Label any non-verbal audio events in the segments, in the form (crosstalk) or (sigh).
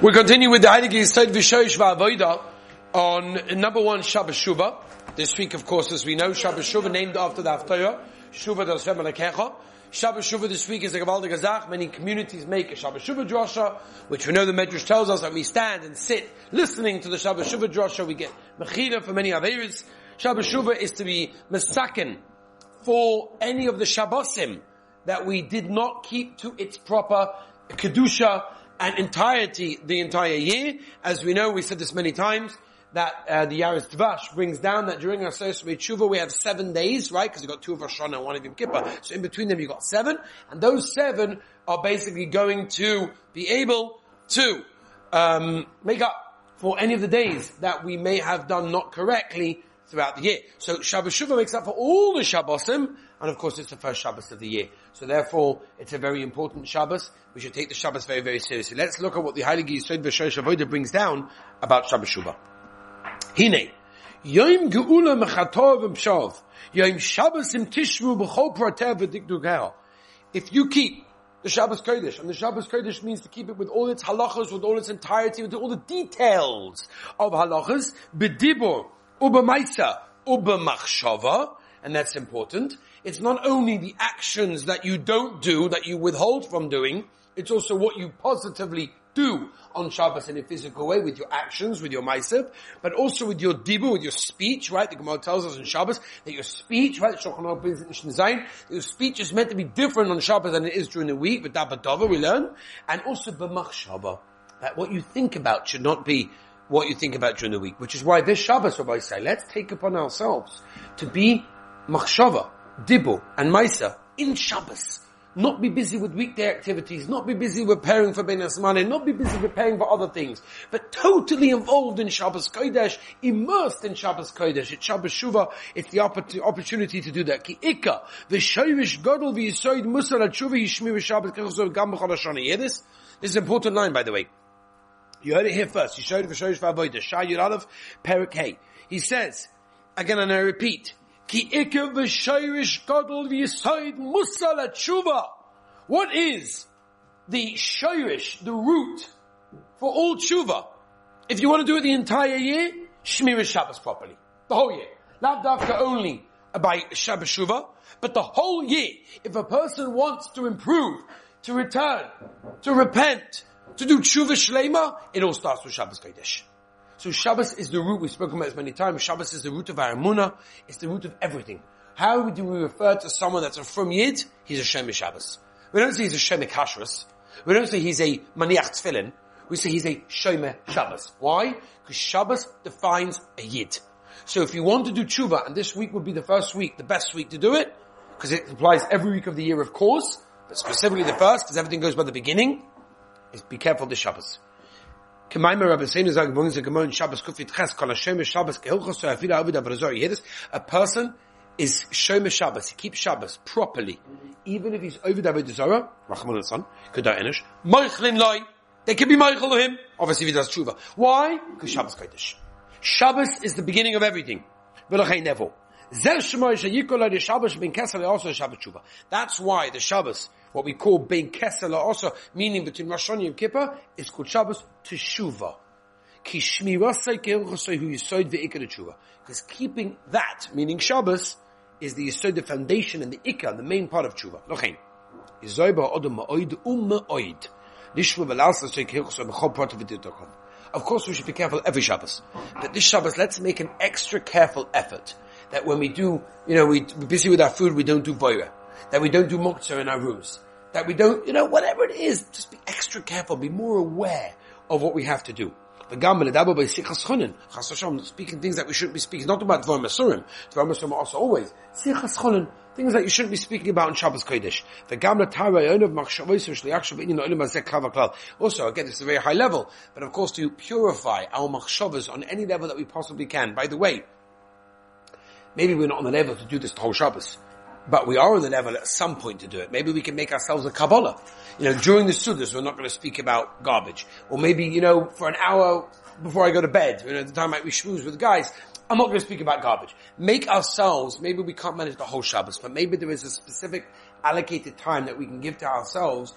We continue with the Heilige Yisod V'Shoish V'Avoida on number one Shabbos Shuvah. This week, of course, as we know, Shabbos Shuvah named after the Haftarah, Shuvah Del Shem Alekecha. Shabbos Shuvah this week is a Gavaldi Gazach. Many communities make a Shabbos Shuvah drasha, which we know the Medrash tells us that we stand and sit listening to the Shabbos Shuvah drasha. We get mechira for many Averis. Shabbos Shuvah is to be Mesakin for any of the Shabbosim that we did not keep to its proper Kedusha and entirety the entire year. As we know, we said this many times, that uh, the Yaris Dvash brings down that during our Sosmei Tshuva we have seven days, right? Because you've got two of Rosh Hashanah and one of Yom Kippur. So in between them you've got seven, and those seven are basically going to be able to um, make up for any of the days that we may have done not correctly throughout the year. So Shabbos Shuvah makes up for all the Shabbosim, and of course it's the first Shabbos of the year. So therefore, it's a very important Shabbos. We should take the Shabbos very, very seriously. Let's look at what the Heilige Yisod V'Shosh Avodah brings down about Shabbos Shuvah. Hine, Yom Geula Mechatov V'Pshov, Yom Shabbos Im Tishvu B'chol Pratev V'Dikdugel. If you keep the Shabbos Kodesh, and the Shabbos Kodesh means to keep it with all its halachas, with all its entirety, with all the details of halachas, b'dibur, ubamaisa, ubamachshava, and that's important. It's not only the actions that you don't do, that you withhold from doing, it's also what you positively do on Shabbos in a physical way with your actions, with your ma'asev, but also with your dibu, with your speech, right? The Gemara tells us in Shabbos that your speech, right? Shulchan brings in Zayin, your speech is meant to be different on Shabbos than it is during the week, but Dabadava we learn, and also b'machshava, that what you think about should not be what you think about during the week, which is why this Shabbos, Rabbi say, let's take upon ourselves to be machshava, dibu, and maisa in Shabbos. Not be busy with weekday activities, not be busy preparing for Ben Asmane, not be busy preparing for other things, but totally involved in Shabbos Kodesh, immersed in Shabbos Kodesh. It's Shabbos Shuvah, it's the opportunity to do that. Ki ikka, v'shoyvish godol v'yisoid musar at-shuvah yishmir Shabbos kechosov gam hear this? This is an important line, by the way. You heard it here first. You showed it for Shosh Vavodah. Shah Yud Perik Hey. He says, again and I repeat, Ki ikev v'shayrish gadol v'yisoid musal tshuva. What is the shayrish, the root for all tshuva? If you want to do it the entire year, Shmir Shabbos properly. The whole year. Not dafka only by Shabbos Shuvah, but the whole year. If a person wants to improve, to return, to repent, to do tshuva shlema, it all starts with Shabbos Kodesh. So Shabbos is the root, we've spoken about this many times, Shabbos is the root of our emunah, it's the root of everything. How do we refer to someone that's a from Yid? He's a Shem Shabbos. We don't say he's a Shem Kashrus. We don't say he's a Maniach Tfilin. We say he's a Shem Shabbos. Why? Because Shabbos defines a Yid. So if you want to do tshuva, and this week would be the first week, the best week to do it, because it applies every week of the year, of course, but specifically the first, because everything goes by the beginning, is be careful the Shabbos. Kemaima Rabbi Seinu sagen, wo sie gemein Shabbos kufit ches, kol Hashem Shabbos kehilchos so afila avid avrazor. You hear this? A person is Shomer Shabbos. He keeps Shabbos properly. Even if he's over David Zara, Rachman son, Kedai Enish, Moichlin Loi, they can be Moichel him. Obviously if he does tshuva. Why? Because Shabbos Kodesh. Shabbos is the beginning of everything. V'lachei nevo. That's why the Shabbos what we call Bein Kesel also, meaning between Rosh Hashanah and Yom Kippur, is called Shabbos Teshuva. Because keeping that, meaning Shabbos, is the Yisod, the foundation and the Ikka, the main part of Tshuva. Lochein. Um of course we should be careful every Shabbos. But this Shabbos, let's make an extra careful effort that when we do, you know, we, we're busy with our food, we don't do boira that we don't do muktzah in our rooms, that we don't, you know, whatever it is, just be extra careful, be more aware of what we have to do. Speaking things that we shouldn't be speaking, not about Dvar Masurim. Dvar Masurim also always. Things that you shouldn't be speaking about in Shabbos Kodesh. Also, again, this is a very high level, but of course to purify our machshavas on any level that we possibly can. By the way, maybe we're not on the level to do this the whole Shabbos. But we are on the level at some point to do it. Maybe we can make ourselves a Kabbalah. You know, during the Sudas, we're not going to speak about garbage. Or maybe, you know, for an hour before I go to bed, you know, the time I we schmooze with the guys, I'm not going to speak about garbage. Make ourselves, maybe we can't manage the whole Shabbos, but maybe there is a specific allocated time that we can give to ourselves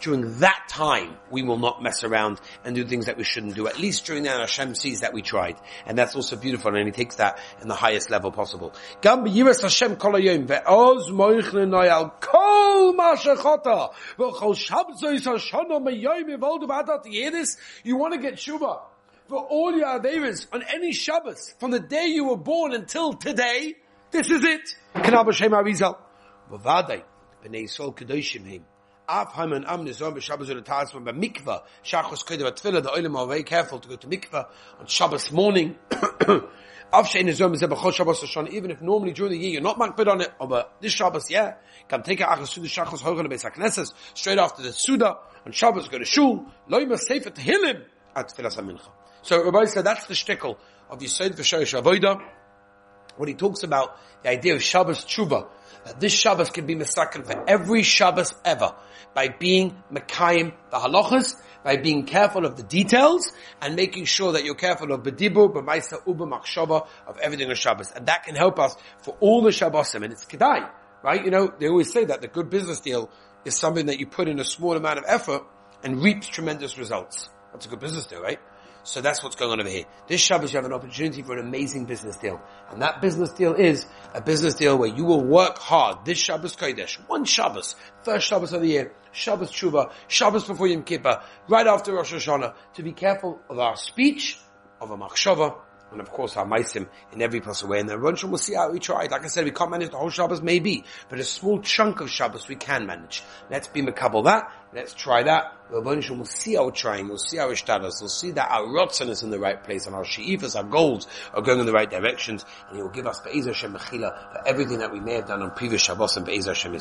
during that time, we will not mess around and do things that we shouldn't do. At least during that, Hashem sees that we tried. And that's also beautiful, and he takes that in the highest level possible. Gam Hashem kol ve'oz al kol ma shechota, ve'chol hashono meyoyim you hear this? You want to get shuba for all your Averis on any Shabbos, from the day you were born until today, this is it. Arizal. V'vadai, b'nei him. Af Haman Am Nizom b'Shabbos or Taz from mikvah Shachos Kedem Atfilah the Olim very careful to go to mikvah on Shabbos morning. (coughs) Av Shein Nizom is er B'Chol Shabbos Hashon even if normally during the year you're not makbid on it, but this Shabbos yeah, can take a Suda Shachos Hogan Beis HaKnesses straight after the Suda on Shabbos go to Shul Loima Sefer Tehillim at Tfilas HaMincha. So Rabbi said that's the shtickle of Yisod V'Shoyish Avodah. When he talks about the idea of Shabbos Tshuva, that this Shabbos can be mistaken for every Shabbos ever by being Mekayim the halachas, by being careful of the details, and making sure that you're careful of Bedibu, B'maisa, Uba, Machshava, of everything on Shabbos. And that can help us for all the Shabbosim, and it's Kedai, right? You know, they always say that the good business deal is something that you put in a small amount of effort and reaps tremendous results. That's a good business deal, right? So that's what's going on over here. This Shabbos you have an opportunity for an amazing business deal. And that business deal is a business deal where you will work hard. This Shabbos Kodesh, one Shabbos, first Shabbos of the year, Shabbos Tshuva, Shabbos before Yom Kippur, right after Rosh Hashanah, to be careful of our speech, of a machshava, and of course our maisim in every possible way. And then Ronshon will see how we tried. Like I said, we can't manage the whole Shabbos, maybe, but a small chunk of Shabbos we can manage. Let's be makabel that. Let's try that. Ronshon will see we're trying. We'll see our ishtadas. We'll see that our rotzen is in the right place and our she'ifas, our goals are going in the right directions. And He will give us be'ez Hashem for everything that we may have done on previous Shabbos and be'ez Hashem.